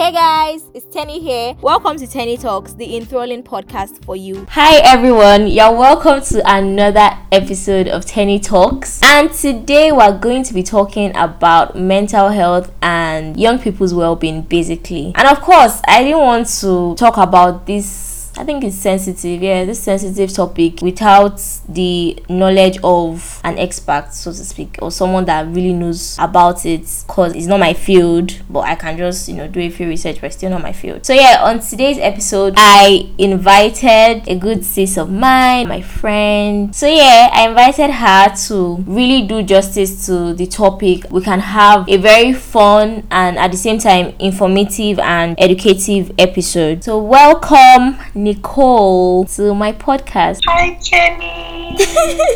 Hey guys, it's Tenny here. Welcome to Tenny Talks, the enthralling podcast for you. Hi everyone, you're welcome to another episode of Tenny Talks. And today we're going to be talking about mental health and young people's well-being basically. And of course, I didn't want to talk about this I think it's sensitive, yeah, this sensitive topic without the knowledge of an expert, so to speak, or someone that really knows about it because it's not my field, but I can just, you know, do a few research, but still not my field. So, yeah, on today's episode, I invited a good sis of mine, my friend. So, yeah, I invited her to really do justice to the topic. We can have a very fun and at the same time informative and educative episode. So, welcome. Nicole to my podcast. Hi, Jenny.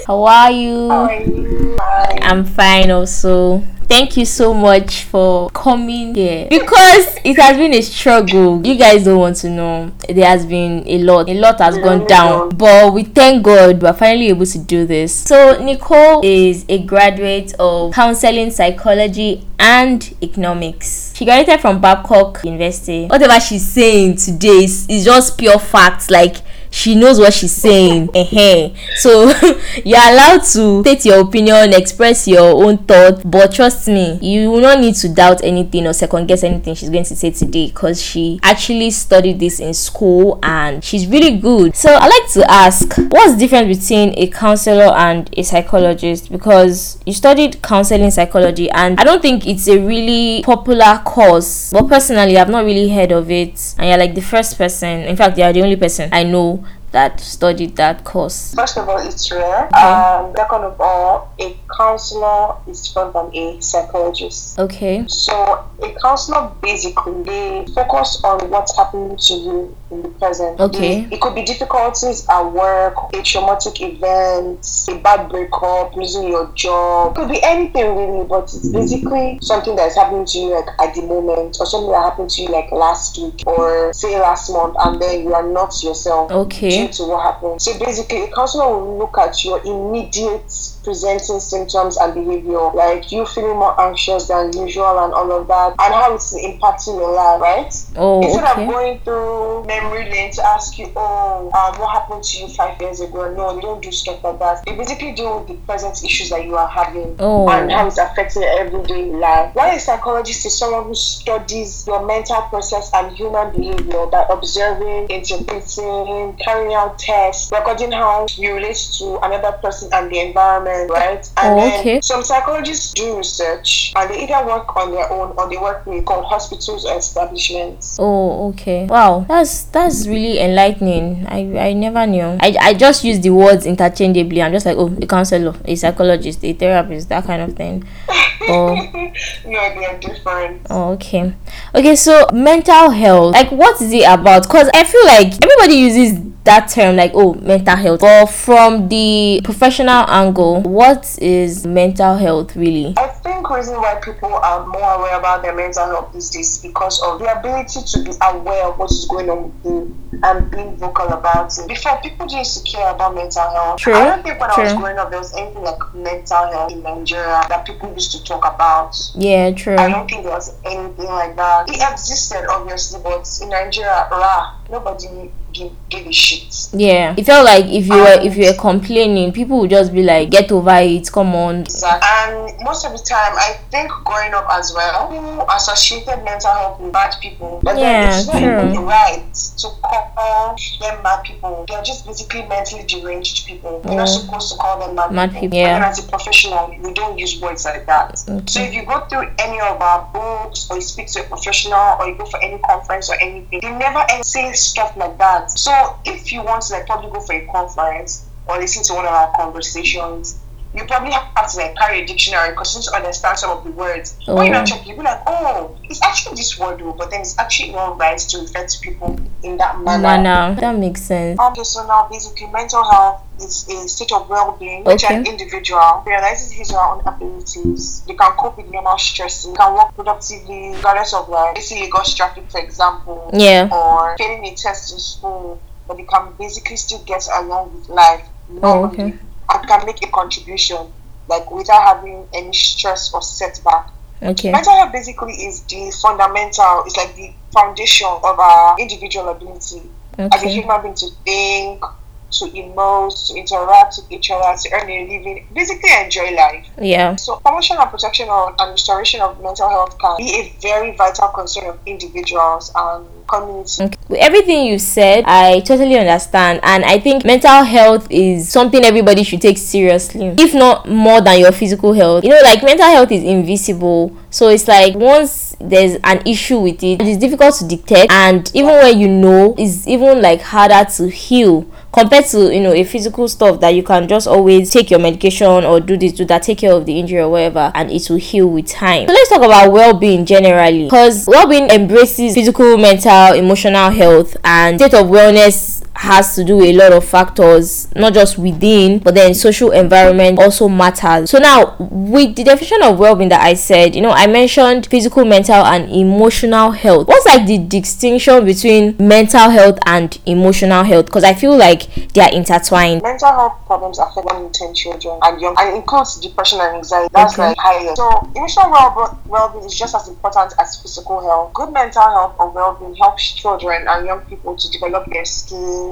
How are you? How are you? I'm fine also. Thank you so much for coming here because it has been a struggle. You guys don't want to know. There has been a lot. A lot has gone down. But we thank God we're finally able to do this. So Nicole is a graduate of counseling psychology and economics. She graduated from Babcock University. Whatever she's saying today is, is just pure facts. Like she knows what she's saying. So you're allowed to state your opinion, express your own thought, but trust me, you will not need to doubt anything or second guess anything she's going to say today because she actually studied this in school and she's really good. So I like to ask, what's the difference between a counselor and a psychologist? Because you studied counseling psychology and I don't think it's a really popular course. But personally, I've not really heard of it. And you're like the first person, in fact, you're the only person I know that studied that course? First of all, it's rare. Okay. Um, second of all, a counselor is different from a psychologist. Okay. So a counselor basically they focus on what's happening to you in the present. Okay. It, it could be difficulties at work, a traumatic event, a bad breakup, losing your job. It could be anything really, but it's basically something that's happening to you like at the moment, or something that happened to you like last week or say last month, and then you are not yourself. Okay. Due to what happened. So basically, a counselor will look at your immediate presenting symptoms and behavior, like you feeling more anxious than usual and all of that, and how it's impacting your life, right? Oh, Instead okay. of going through memory lane to ask you, oh, um, what happened to you five years ago? No, they don't do stuff like that. They basically deal with the present issues that you are having Oh. and how it's affecting your everyday life. Why a psychologist is someone who studies your mental process and human behavior by observing, interpreting, carrying out tests, recording how you relate to another person and the environment, right? And Oh, then okay. some psychologists do research and they either work on their own or they work with called hospitals or establishments. Oh, okay. Wow, that's that's really enlightening. I I never knew. I I just use the words interchangeably. I'm just like, oh, a counselor, a psychologist, a therapist, that kind of thing. Oh. no, they are different. Oh, okay. Okay, so mental health, like what is it about? Because I feel like everybody uses that term, like, oh, mental health. But from the professional angle, what is mental health really? I think the reason why people are more aware about their mental health these days because of the ability to be aware of what is going on with you and being vocal about it. Before, people didn't used to care about mental health. True, I don't think when I was growing up there was anything like mental health in Nigeria that people used to talk about. Yeah, true. I don't think there was anything like that. It existed, obviously, but in Nigeria, rah, nobody give, give a shit. Yeah, it felt like if you were if you were complaining, people would just be like, "Get over it, come on." Exactly. And most of the time, I think growing up as well, people associated mental health with bad people. But Yeah, then it's not true. right to call them mad people. They're just basically mentally deranged people. You're not supposed to call them mad, Mad people. people, yeah. And as a professional, we don't use words like that. So if you go through any of our books, or you speak to a professional, or you go for any conference or anything, they never ever say stuff like that. So if you want to like probably go for a conference or listen to one of our conversations, you probably have to like carry a dictionary because you need to understand some of the words. When you're Oh. not checking, you'll be like, oh, it's actually this word, though, but then it's actually not right to refer to people in that manner. Manner. That makes sense. Okay, so now basically mental health is a state of well-being which an individual realizes his or her own abilities. They can cope with normal stresses, they can work productively regardless of like facing Lagos traffic, for example, Yeah. or failing a test in school, but they can basically still get along with life Oh, okay. And can make a contribution like without having any stress or setback. Okay. Mental health basically is the fundamental, it's like the foundation of our individual ability as a human being to think, to emote, to interact with each other, to earn a living, basically enjoy life. Yeah. So, promotion and protection of, and restoration of mental health can be a very vital concern of individuals and communities. Okay. Everything you said, I totally understand, and I think mental health is something everybody should take seriously, if not more than your physical health. You know, like mental health is invisible, so it's like once there's an issue with it, it is difficult to detect, and even when you know, it's even like harder to heal compared to you know a physical stuff that you can just always take your medication or do this do that take care of the injury or whatever and it will heal with time so let's talk about well-being generally because well-being embraces physical mental emotional health and state of wellness has to do a lot of factors not just within but then social environment also matters so now with the definition of well-being that i said you know i mentioned physical mental and emotional health what's like the distinction between mental health and emotional health because i feel like they are intertwined Mental health problems affect one in ten children and young, and it includes depression and anxiety. That's Okay. like higher. So, emotional well well-being is just as important as physical health. Good mental health or well-being helps children and young people to develop their skills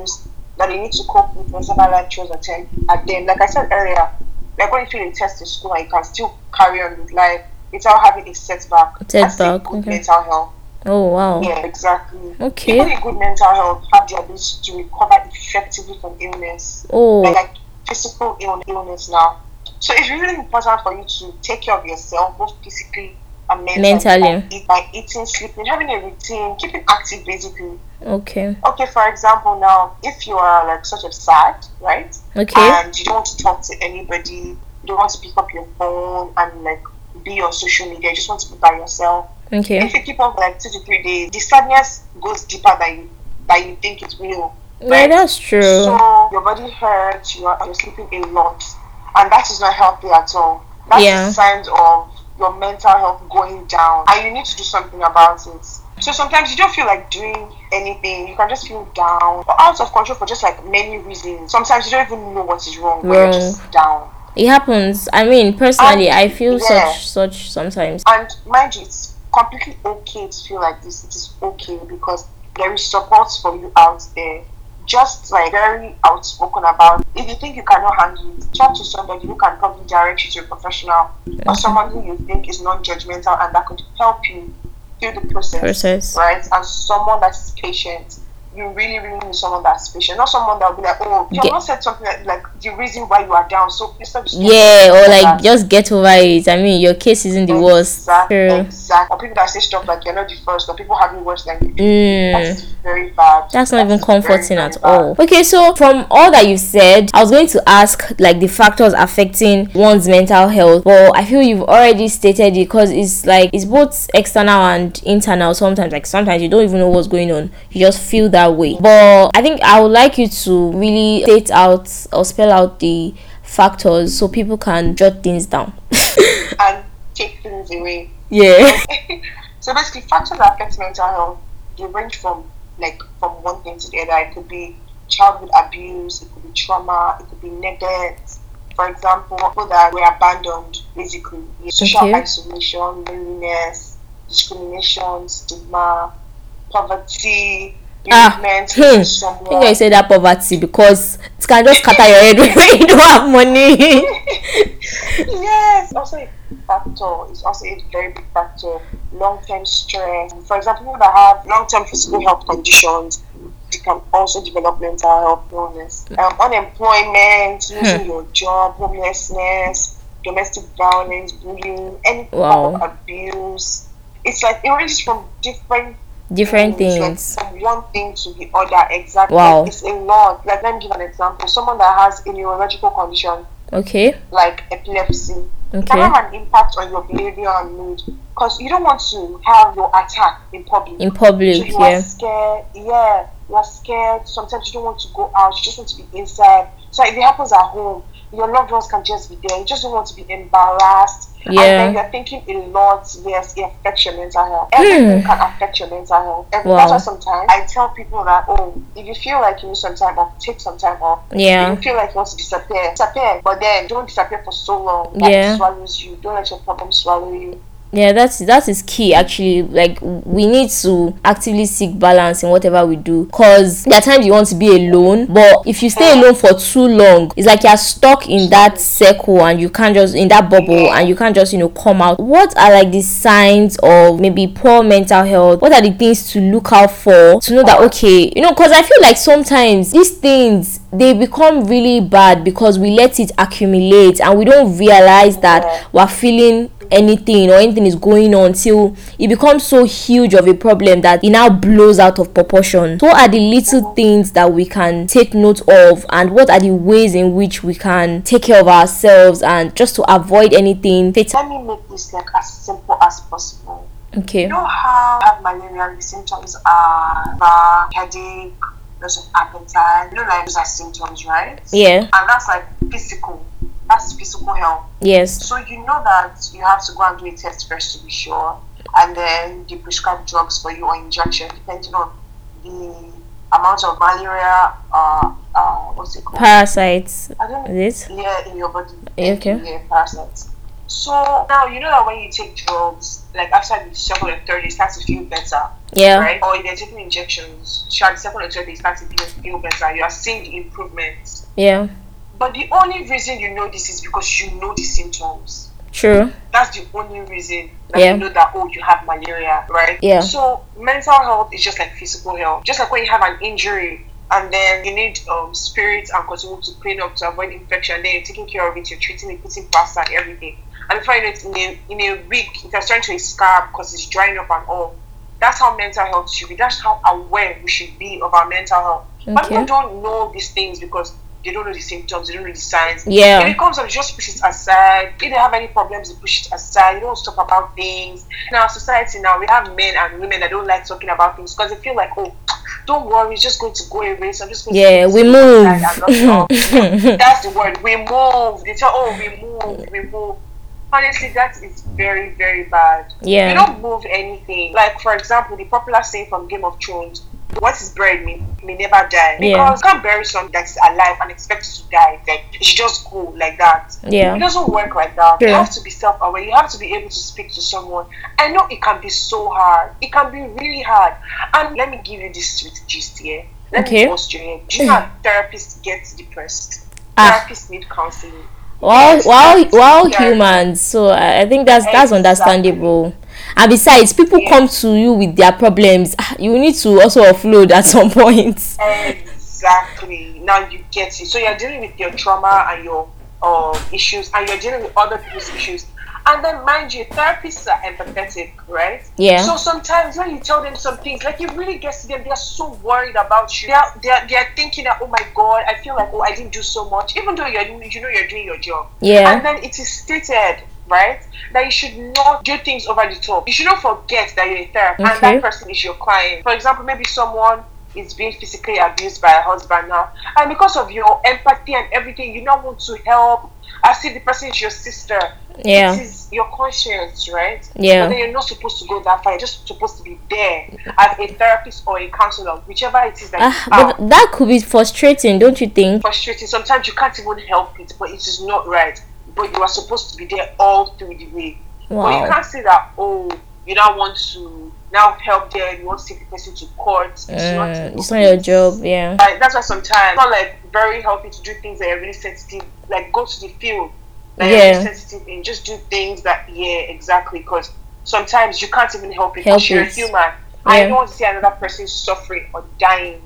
that they need to cope with whatever life throws at them. At them, like I said earlier, like when you feel a test in school and you can still carry on with life without having a setback. A Setback, good okay. mental health. oh wow Yeah, exactly. Okay. People with good mental health have the ability to recover effectively from illness oh like, like physical ill- illness now. So it's really important for you to take care of yourself, both physically and mentally. Mentally. By, eat, by eating, sleeping, having a routine, keeping active basically. okay Okay, for example, now if you are like sort of sad, right? okay And you don't want to talk to anybody, you don't want to pick up your phone and like be on social media, you just want to be by yourself. okay If you keep on for like two to three days, the sadness goes deeper than you than you think it will. yeah that's true So your body hurts, you are you're sleeping a lot, and that is not healthy at all. That's Yeah. a sign of your mental health going down, and you need to do something about it. So sometimes you don't feel like doing anything. You can just feel down or out of control for just like many reasons. Sometimes you don't even know what is wrong, but you're Wrong. just down. it happens i mean personally And- i feel yeah. such such sometimes And mind you, it's completely okay to feel like this. It is okay because there is support for you out there. Just like very outspoken about. If you think you cannot handle it, talk to somebody who can probably direct you to a professional or someone who you think is non-judgmental and that could help you through the process. Process. Right? And someone that's patient. You really, really need someone that's patient, not someone that will be like, "Oh, you Get- not said something like, like the reason why you are down." So please stop. yeah or like that. just get over it i mean your case isn't the worst Exactly. Exactly. Or people that say stuff like you're not the first, or people having worse than you. Mm. That's very bad. That's not even That's very, comforting very at bad. all. Okay, so from all that you said, I was going to ask like the factors affecting one's mental health, but I feel you've already stated it because it's like it's both external and internal. Sometimes, like sometimes you don't even know what's going on, you just feel that way. But I think I would like you to really state out or spell out the factors so people can jot things down. And take things away. yeah. so basically, factors that affect mental health they range from like from one thing to the other. It could be childhood abuse, it could be trauma, it could be neglect. For example, people that were abandoned, basically, social Okay. isolation, loneliness, discrimination, stigma, poverty, Ah, bereavement, hmm. I think I said that poverty because it can just scatter your head when you don't have money. yes, also a factor. It's also a very big factor. Long-term stress. For example, people that have long-term physical health conditions, they can also develop mental health illness. Um, unemployment, losing your job, homelessness, domestic violence, bullying, any Wow. form of abuse. It's like it ranges from different Different things. From one thing to the other. Exactly. Wow. It's a lot. Like let me give an example. Someone that has a neurological condition Okay. like epilepsy Okay. can have an impact on your behavior and mood because you don't want to have your attack in public. In so public, you are yeah. scared. Yeah, you are scared. Sometimes you don't want to go out. You just want to be inside. So if it happens at home, your loved ones can just be there. You just don't want to be embarrassed. And Yeah. then you're thinking a lot. Yes, it affects your mental health. Everything can affect your mental health. And Hmm. Wow. that's why sometimes I tell people that, oh, if you feel like you need some time off, take some time off. Yeah. If you feel like you want to disappear, disappear. But then don't disappear for so long that Yeah. it swallows you. Don't let your problem swallow you. Yeah, that's that is key actually. Like we need to actively seek balance in whatever we do. Cause there are times you want to be alone, but if you stay alone for too long, it's like you're stuck in that circle and you can't just in that bubble and you can't just you know come out. What are like the signs of maybe poor mental health? What are the things to look out for to know that okay, you know, cause I feel like sometimes these things they become really bad because we let it accumulate and we don't realize that we're feeling anything or anything is going on till it becomes so huge of a problem that it now blows out of proportion. So what are the little things that we can take note of and what are the ways in which we can take care of ourselves and just to avoid anything Let me make this like as simple as possible. Okay. You know how I have malaria, the symptoms are fever, headache, loss of appetite. You know, like those are symptoms, right? Yeah. And that's like physical. That's physical health. Yes. So you know that you have to go and do a test first to be sure, and then they prescribe drugs for you or injection depending on the amount of malaria. Uh, uh, what's it called? Parasites. I don't know. Is it? Yeah, in your body. Okay. Yeah, parasites. So now you know that when you take drugs, like after the second or third, you start to feel better, Yeah. right? Or if you're taking injections, sure, the second or third, you start to feel, feel better. You are seeing the improvements. Yeah. But the only reason you know this is because you know the symptoms. True. That's the only reason that Yeah. you know that oh you have malaria, right? Yeah. So mental health is just like physical health. Just like when you have an injury and then you need um spirits and continue to clean up to avoid infection, then you're taking care of it, you're treating it, putting plaster and everything. And before you know it, in a in a week it has turned to a scar because it's drying up and all. That's how mental health should be. That's how aware we should be of our mental health. Okay. But people don't know these things because they don't know the symptoms, they don't know the signs. Yeah. If it comes up, just push it aside. If they have any problems, you push it aside. You don't talk about things. In our society now, we have men and women that don't like talking about things because they feel like, oh, don't worry, it's just going to go away. So I'm just going Yeah, to we move. aside and not talk. That's the word. We move. They tell, oh, we move, we move. Honestly, that is very, very bad. Yeah. You don't move anything. Like, for example, the popular saying from Game of Thrones, what is buried may, may never die. Yeah. Because you can't bury something that's alive and expect it to die. Like, it should just go like that. Yeah. It doesn't work like that. True. You have to be self aware. You have to be able to speak to someone. I know it can be so hard. It can be really hard. And let me give you this sweet gist here. Let Okay. me post your name. Do you know therapists get depressed? Ah. Therapists need counseling. Wow, therapists wow, humans. So I think that's that's understandable. And besides, people Yeah. come to you with their problems. ah, You need to also offload at some point. Exactly. Now you get it. So you're dealing with your trauma and your um, issues, and you're dealing with other people's issues. And then, mind you, therapists are empathetic, right? Yeah. So sometimes when you tell them some things, like it really gets to them. They're so worried about you. They're they're, they're thinking that, oh my god, I feel like oh I didn't do so much, even though you're you know you're doing your job. Yeah. And then it is stated, right, that you should not do things over the top. You should not forget that you're a therapist and that person is your client. For example, maybe someone is being physically abused by a husband now, and because of your empathy and everything, you now want to help. As if the person is your sister. Yeah. It is your conscience, right? Yeah. But then you're not supposed to go that far. You're just supposed to be there as a therapist or a counselor, whichever it is that Ah, but that could be frustrating, don't you think? frustrating. Sometimes you can't even help it, but it is not right. But you are supposed to be there all through the way. But you can't say that, oh, you now want to now help them, you want to take the person to court. Uh, it's, not, it's not your job. Yeah. Like, that's why sometimes it's not like very healthy to do things that are really sensitive. Like go to the field. Like Yeah. really sensitive and just do things that yeah, exactly. Because sometimes you can't even help it because you're a human. I don't want to see another person suffering or dying.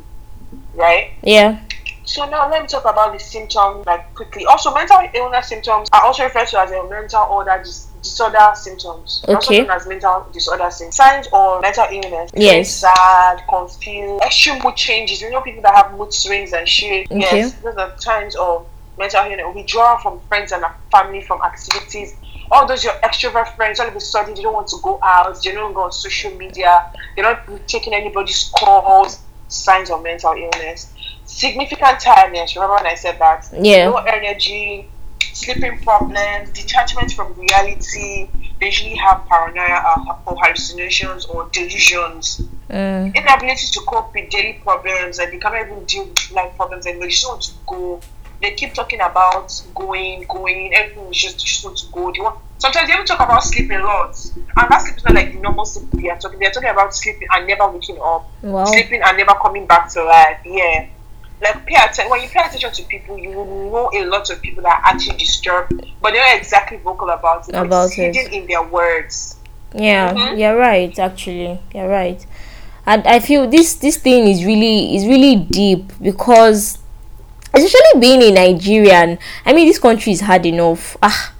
Right? Yeah. So now let me talk about the symptoms like quickly. Also, mental illness symptoms are also referred to as a mental order dis- disorder symptoms. They're Also known as mental disorder symptoms. Signs or mental illness. Yes. Sad, confused, extreme mood changes. You know people that have mood swings and shit. Okay. Yes, those are signs of mental illness. Withdrawal from friends and family from activities. All those your extrovert friends, all of a sudden they don't want to go out, they don't go on social media, they're not taking anybody's calls. Signs of mental illness significant tiredness. Remember when I said that? Yeah. Low energy, sleeping problems, detachment from reality. They usually have paranoia or, hallucinations or delusions. Mm. Inability to cope with daily problems and they cannot even deal with life problems and they just want to go. They keep talking about going, going, everything is just, just want to go. They want Sometimes they even talk about sleeping a lot. And that sleep is not like the normal sleep they are talking. They are talking about sleeping and never waking up. Wow. Sleeping and never coming back to life. Yeah. Like pay attention when you pay attention to people, you will know a lot of people that are actually disturbed, but they're not exactly vocal about it. About it's it. hidden in their words. Yeah, Mhm. you're right. Actually, you're right. And I feel this this thing is really is really deep because, especially being a Nigerian, I mean, this country is hard enough. Ah,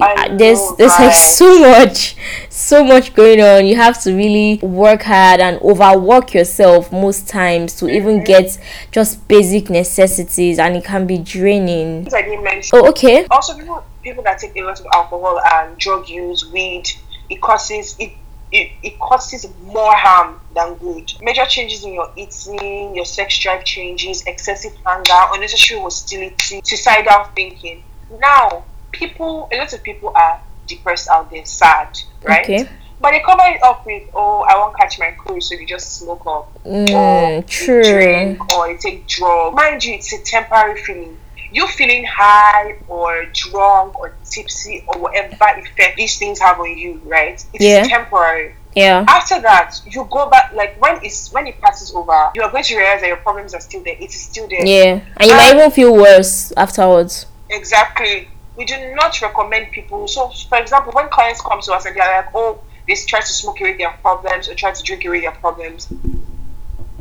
I there's know, there's like so much, so much going on. You have to really work hard and overwork yourself most times to even Mm-hmm. get just basic necessities, and it can be draining. I didn't mention. Oh, okay. Also, people people that take a lot of alcohol and drug use, weed, it causes it. It, it causes more harm than good. Major changes in your eating, your sex drive changes, excessive anger, unnecessary hostility, suicidal thinking. Now, people, a lot of people are depressed out there, sad, right? Okay. But they cover it up with, oh, I won't catch my cruise, so you just smoke up. or Mm, you true. drink or you take drugs. Mind you, it's a temporary feeling. You feeling high or drunk or tipsy or whatever effect these things have on you, right? It's Yeah. temporary. Yeah. After that, you go back like when it's when it passes over, you are going to realize that your problems are still there. It is still there. Yeah. And you might even feel worse afterwards. Exactly. We do not recommend people. So, for example, when clients come to us and they're like, "Oh, they try to smoke away their problems or try to drink away their problems,"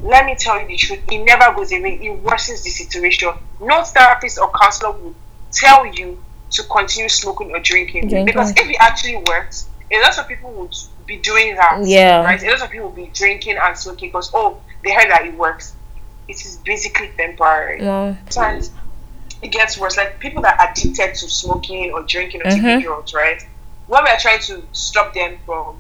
let me tell you the truth: it never goes away. It worsens the situation. No therapist or counselor will tell you to continue smoking or drinking, Drinking. because if it actually works, a lot of people would be doing that. Yeah. Right. A lot of people will be drinking and smoking because oh, they heard that it works. It is basically temporary Yeah. sometimes it gets worse. Like people that are addicted to smoking or drinking or taking mm-hmm. drugs, right? When we are trying to stop them from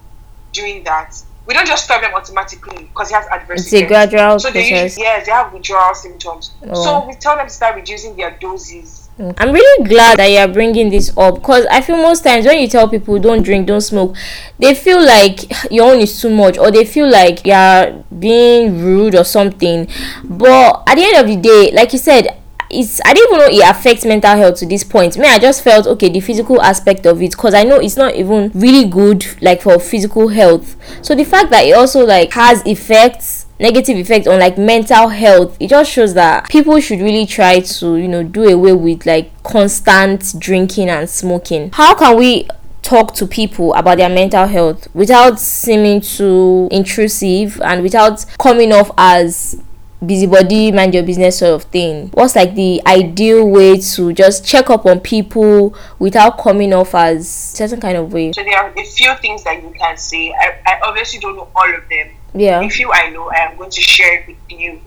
doing that, we don't just stop them automatically because it has adverse it's a gradual So they process. usually, yes, they have withdrawal symptoms. Oh. So we tell them to start reducing their doses. I'm really glad that you're bringing this up because I feel most times when you tell people don't drink, don't smoke, they feel like your own is too much or they feel like you're being rude or something. But at the end of the day, like you said, it's I didn't even know it affects mental health to this point. Me, I just felt okay the physical aspect of it because I know it's not even really good like for physical health. So the fact that it also like has effects negative effect on like mental health it just shows that people should really try to you know do away with like constant drinking and smoking how can we talk to people about their mental health without seeming too intrusive and without coming off as busybody mind your business sort of thing what's like the ideal way to just check up on people without coming off as certain kind of way So there are a few things that you can say. I, I obviously don't know all of them. yeah A few I know, I am going to share it with you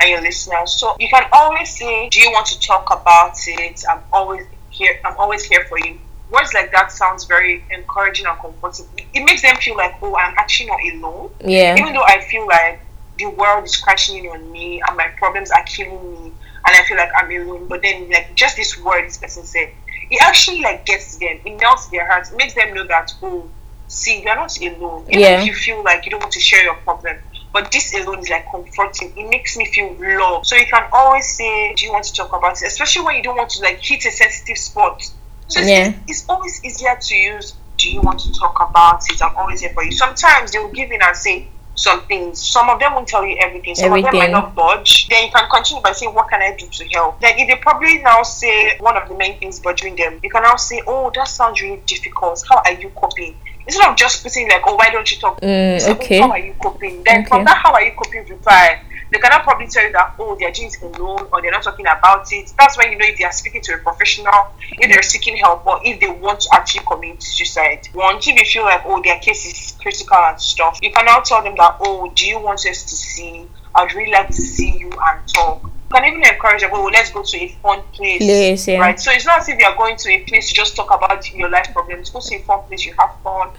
and your listeners. So you can always say, "Do you want to talk about it?" I'm always here. I'm always here for you. Words like that sounds very encouraging and comforting. It makes them feel like, "Oh, I'm actually not alone." yeah Even though I feel like the world is crashing in on me and my problems are killing me, and I feel like I'm alone. But then, like just this word this person said, it actually like gets them. It melts their hearts. Makes them know that, oh, see, you're not alone. Even Yeah. if you feel like you don't want to share your problem. But this alone is like comforting. It makes me feel loved. So you can always say, Do you want to talk about it? Especially when you don't want to like hit a sensitive spot. So it's, Yeah. it's always easier to use do you want to talk about it? I'm always here for you. Sometimes they will give in and say some things. Some of them won't tell you everything. Some of them might not budge. Then you can continue by saying, What can I do to help? Then if they probably now say one of the main things bothering them, you can now say, Oh, that sounds really difficult. How are you coping? Instead of just putting like, Oh, why don't you talk? Mm, "Oh, okay. How are you coping? Then Okay. from that how are you coping reply, they cannot probably tell you that oh they're doing it alone or they're not talking about it. That's when you know if they are speaking to a professional, if they're seeking help or if they want to actually commit suicide. Once if you feel like oh their case is critical and stuff, you can now tell them that oh do you want us to see? I'd really like to see you and talk. You can even encourage them, oh let's go to a fun place. Place, yeah. Right. So it's not as if you are going to a place to just talk about your life problems. Go to a fun place, you have fun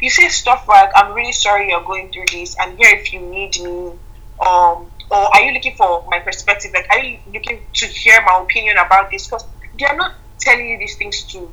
you say stuff like i'm really sorry you're going through this i'm here if you need me um or are you looking for my perspective? Like are you looking to hear my opinion about this? Because they're not telling you these things to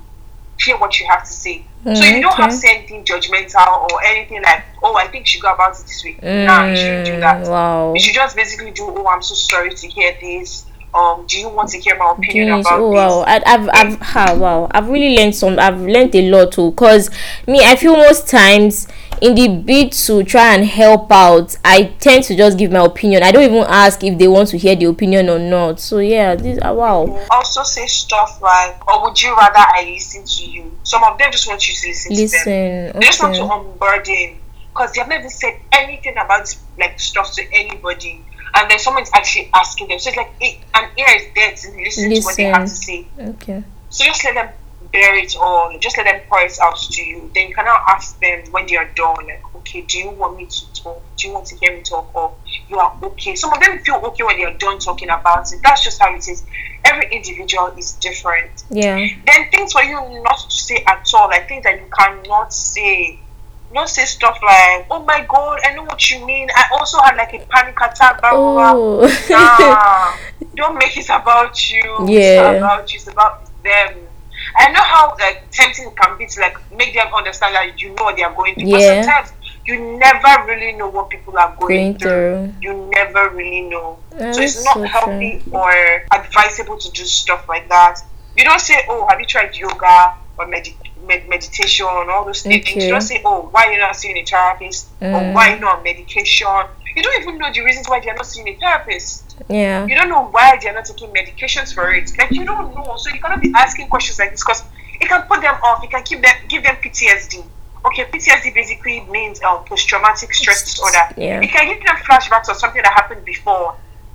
hear what you have to say. So Mm, you don't have to say anything judgmental or anything like oh i think you should go about it this way. No, you shouldn't do that. Mm, wow. You should just basically do, oh, I'm so sorry to hear this, um, do you want to hear my opinion Yes, about oh this? wow, I, I've, I've, ha, wow, I've really learned some. I've learned a lot too. Cause me, I feel most times in the bid to try and help out, I tend to just give my opinion. I don't even ask if they want to hear the opinion or not. So yeah, this, uh, wow, Also say stuff like, or would you rather I listen to you? Some of them just want you to listen, to them. listen, They just want to unburden because they've never said anything about like stuff to anybody. And then someone's actually asking them. So it's like it, an ear is dead to listen, to what they have to say. okay, So just let them bear it all. Just let them pour it out to you. Then you can now ask them when they are done, like, okay, do you want me to talk? Do you want to hear me talk? Or you are okay. Some of them feel okay when they are done talking about it. That's just how it is. Every individual is different. yeah, Then things for you not to say at all, like things that you cannot say. Don't say stuff like, "Oh my God, I know what you mean. I also had like a panic attack." Blah, blah, blah. oh, Nah, don't make it about you. Yeah. It's about you. It's about them. I know how like tempting it can be to like make them understand that you know what they are going through. Yeah. But sometimes you never really know what people are going, going through. through. You never really know. Yeah, so it's not so healthy or advisable to do stuff like that. You don't say, "Oh, have you tried yoga or med- med- meditation or all those things?" You don't say, "Oh, why are you not seeing a therapist or Mm. why not on medication?" You don't even know the reasons why they're not seeing a therapist. Yeah, You don't know why they're not taking medications for it. Like you don't know, so you cannot be asking questions like this because it can put them off. It can keep them, give them PTSD. Okay, PTSD basically means um, post-traumatic stress disorder. Yeah. It can give them flashbacks of something that happened before.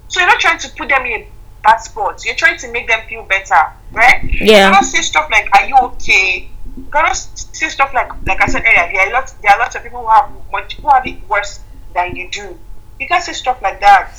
So you're not trying to put them in a bad spot. You're trying to make them feel better, right? Yeah. You cannot say stuff like, "Are you okay?" Cannot say stuff like, like I said earlier. There are lots, there are lots of people who have much, who have it worse than you do. You can't say stuff like that.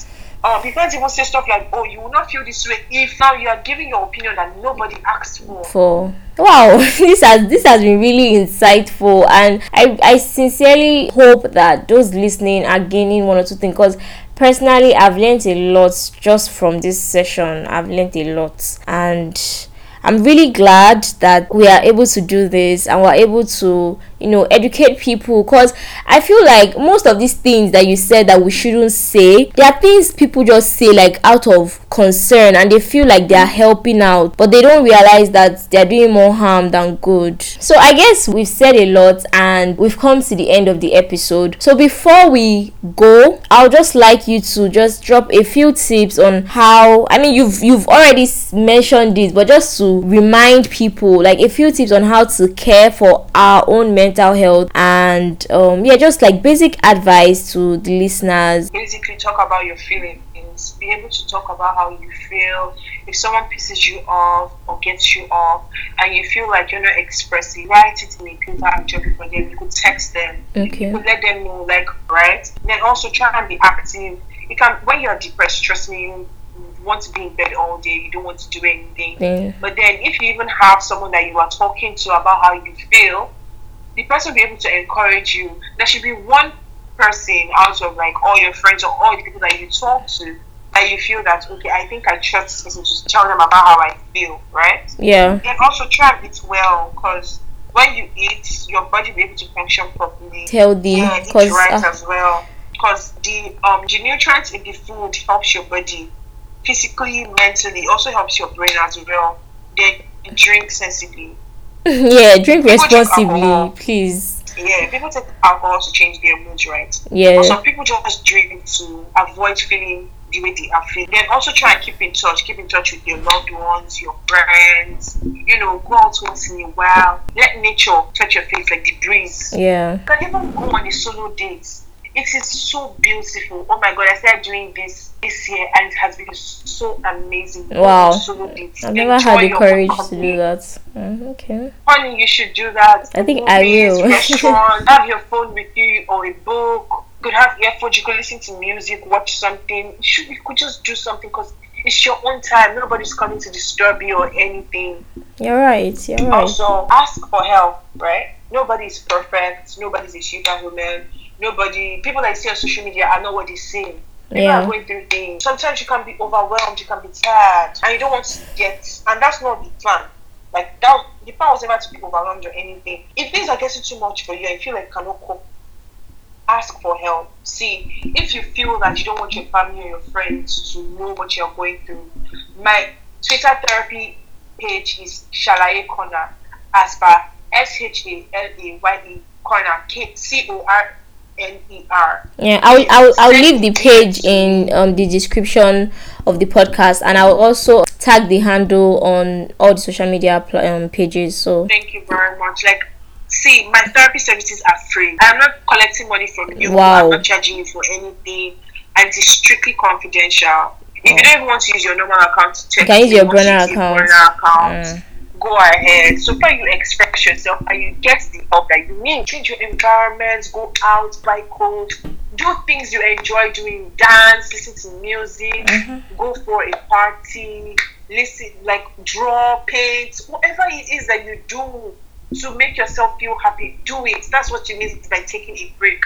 Um, you can't even say stuff like, "Oh, you will not feel this way if now you are giving your opinion that nobody asked for." for wow this has this has been really insightful and i i sincerely hope that those listening are gaining one or two things because personally i've learned a lot just from this session i've learned a lot and i'm really glad that we are able to do this and we're able to you know educate people because i feel like most of these things that you said that we shouldn't say there are things people just say like out of concern and they feel like they are helping out but they don't realize that they're doing more harm than good. So i guess we've said a lot and we've come to the end of the episode. So before we go i'll just like you to just drop a few tips on how i mean you've you've already mentioned this but just to remind people like a few tips on how to care for our own mental health and um yeah just like basic advice to the listeners. Basically talk about your feelings be able to talk about how you feel. If someone pisses you off or gets you off and you feel like you're not expressing write it in a paper and it for them. You could text them. Okay. You could let them know like right? Then also try and be active. You can when you're depressed trust me you want to be in bed all day. You don't want to do anything. Then but then if you even have someone that you are talking to about how you feel, the person will be able to encourage you. There should be one person out of like all your friends or all the people that you talk to that you feel that okay, I think I trust this person to tell them about how I feel, right? yeah And also try and eat well because when you eat, your body will be able to function properly. healthy Yeah, eat right uh, as well. Because the um the nutrients in the food helps your body physically, mentally, also helps your brain as well. Then drink sensibly. Yeah drink People responsibly alcohol. please Yeah, people take alcohol to change their moods, right? yeah But some people just drink to avoid feeling the way they are feeling. Then also try and keep in touch. Keep in touch with your loved ones, your friends. You know, go out once in a while. Let nature touch your face like the breeze. yeah You can even go on a solo date. It is so beautiful. Oh my god, I started doing this this year and it has been so amazing. Wow. dates. i've never Enjoy had the courage to do that Mm, okay Honey, you should do that. I think I will. Have your phone with you or a book. You could have earphones. You could listen to music, watch something. You should. You could just do something because it's your own time. Nobody's coming to disturb you or anything. you're right you're right Also, ask for help. Right? Nobody's perfect. Nobody's a superhuman. Nobody. People that you see on social media are not what they say. People Yeah. are going through things. Sometimes you can be overwhelmed. You can be tired, and you don't want to get. And that's not the plan. Like that, the plan was never to be overwhelmed or anything. If things are getting too much for you, and you feel like you cannot cope, ask for help. See, if you feel that you don't want your family or your friends to know what you're going through, my Twitter therapy page is Shalaye Corner as per S H A L A Y E Corner K C O R N E R. Yeah, I'll, I'll, I'll leave the page in um, the description of the podcast and I'll also tag the handle on all the social media pl- um, pages. So Thank you very much. Like, see, my therapy services are free. I'm not collecting money from you. Wow. I'm not charging you for anything, and it is strictly confidential. If you don't even want to use your normal account to text can use your you burner account. burner account, Mm. Go ahead. So far, you express yourself and you get the help that you need. Change your environment. Go out, buy clothes, do things you enjoy doing. Dance, listen to music, Mm-hmm. go for a party, listen, like draw, paint, whatever it is that you do to make yourself feel happy, do it. That's what you mean by taking a break.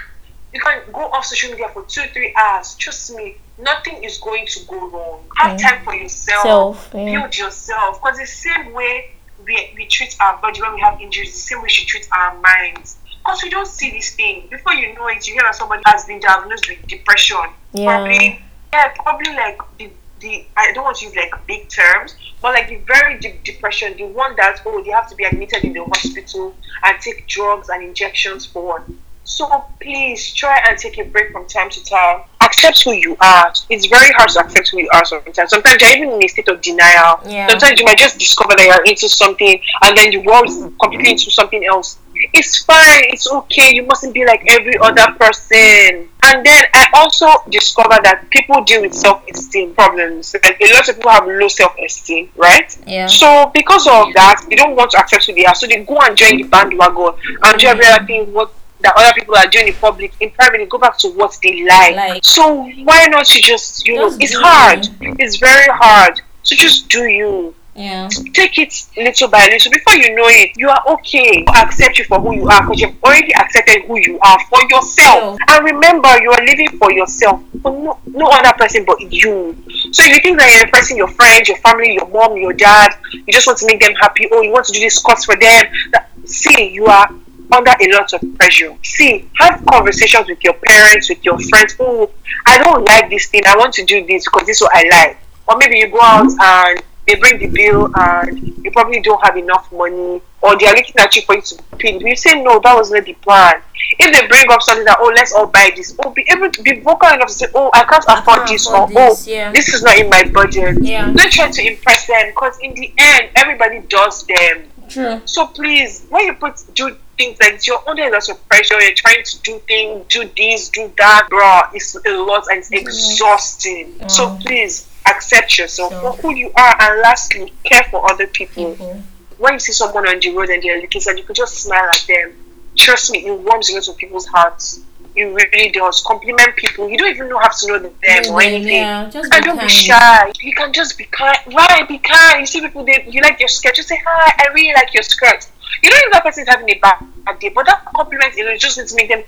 You can go off social media for two, three hours. Trust me, nothing is going to go wrong. Have time for yourself. Self, yeah. Build yourself. Because the same way we, we treat our body when we have injuries, the same way we should treat our minds. Because we don't see this thing. Before you know it, you hear that somebody has been diagnosed with depression. Yeah. Probably, yeah, probably like the, the, I don't want to use like big terms, but like the very deep depression, the one that, oh, they have to be admitted in the hospital and take drugs and injections for. So please try and take a break from time to time. Accept who you are. It's very hard to accept who you are sometimes. Sometimes you're even in a state of denial. Yeah. Sometimes you might just discover that you're into something and then the world is completely mm-hmm. into something else. It's fine, it's okay. You mustn't be like every other person. And then I also discovered that people deal with self esteem problems. Like a lot of people have low self esteem, right? Yeah. So because of that, they don't want to accept who they are. So they go and join the bandwagon and mm-hmm. do every other thing what that other people are doing in public. In private, they go back to what they like. Like- so why not you just you Just know it's hard. you. It's very hard. So just do you. Yeah. Take it little by little. Before you know it, you are okay. Accept you for who you are because you've already accepted who you are for yourself. And remember, you are living for yourself, for no, no other person but you. So if you think that you're impressing your friends, your family, your mom, your dad, you just want to make them happy. or you want to do this course for them. That, see, you are under a lot of pressure. See, have conversations with your parents, with your friends. Oh, I don't like this thing. I want to do this because this is what I like. Or maybe you go out mm-hmm. and they bring the bill and you probably don't have enough money or they are looking at you for you to pay. You say no, that was not the plan. If they bring up something that oh let's all buy this, oh be able to be vocal enough to say oh I can't afford can't this afford or this, oh yeah. this is not in my budget. Yeah. Don't try to impress them because in the end everybody does them. True. So please, when you put do things like you're under a lot of pressure. You're trying to do things, do this, do that, bro. It's a lot and it's exhausting. So mm. please accept yourself for who you are, and lastly, care for other people. People. When you see someone on the road and they're looking sad, you can just smile at them. Trust me, it warms a lot of people's hearts. It really does. Compliment people. You don't even know have to know them Know or anything. yeah. Just and be don't kind. be shy. You can just be kind. Right, be kind. You see people, they, you like your skirt. You say, hi, I really like your skirt. You don't know if that person is having a bad day, but that compliment, you know, just needs to make them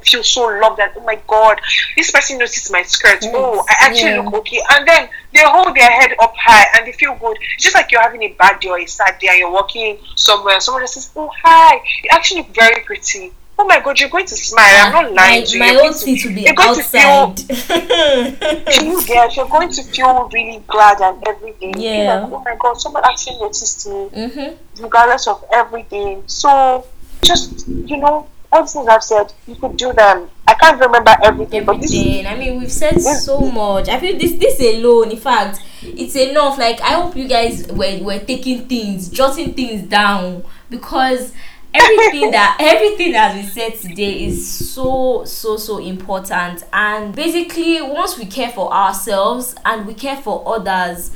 feel so loved and oh my god, this person noticed my skirt. Oh, I actually Yeah. look okay. And then they hold their head up high and they feel good. It's just like you're having a bad day or a sad day and you're walking somewhere. Someone just says, Oh hi, you actually look very pretty. Oh my god, you're going to smile. I'm not lying my, to you. my You're own going to- seat to be you're going to feel outside. do you get you're going to feel really glad and everything. Yeah. Like, oh my god, someone actually noticed me, mm-hmm. regardless of everything. So just you know, all the things I've said, you could do them. I can't remember everything, but this everything. I mean, we've said so much. I feel this this alone, in fact, it's enough. Like I hope you guys were were taking things, jotting things down because everything that everything that we said today is so so so important. And basically, once we care for ourselves and we care for others.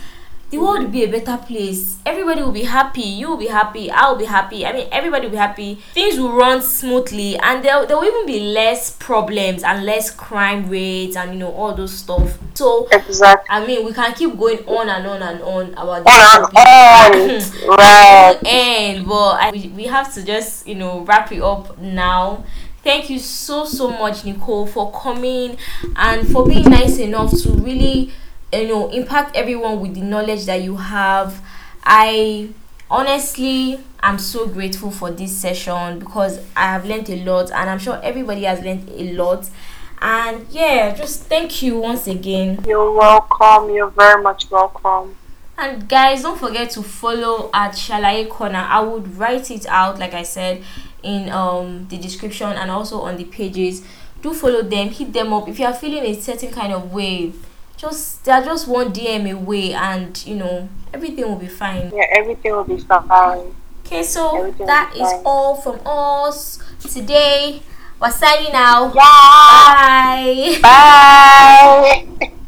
The world will be a better place. Everybody will be happy. You will be happy. I will be happy. I mean, everybody will be happy. Things will run smoothly, and there, there will even be less problems and less crime rates and you know all those stuff. So exactly I mean, we can keep going on and on and on about on this and topic. on. right. end, but I, we, we have to just you know wrap it up now. Thank you so so much, Nicole, for coming and for being nice enough to really you know impact everyone with the knowledge that you have. I honestly i'm so grateful for this session because i have learned a lot and i'm sure everybody has learned a lot. And yeah just thank you once again. You're welcome. You're very much welcome. And guys don't forget to follow at shalaye corner. I would write it out like i said in um the description and also on the pages. Do follow them hit them up. If you are feeling a certain kind of way just they're just one dm away and you know everything will be fine. Yeah everything will be fine. Okay so everything that is fine. all from us today. We're signing out. Yeah. Bye. Bye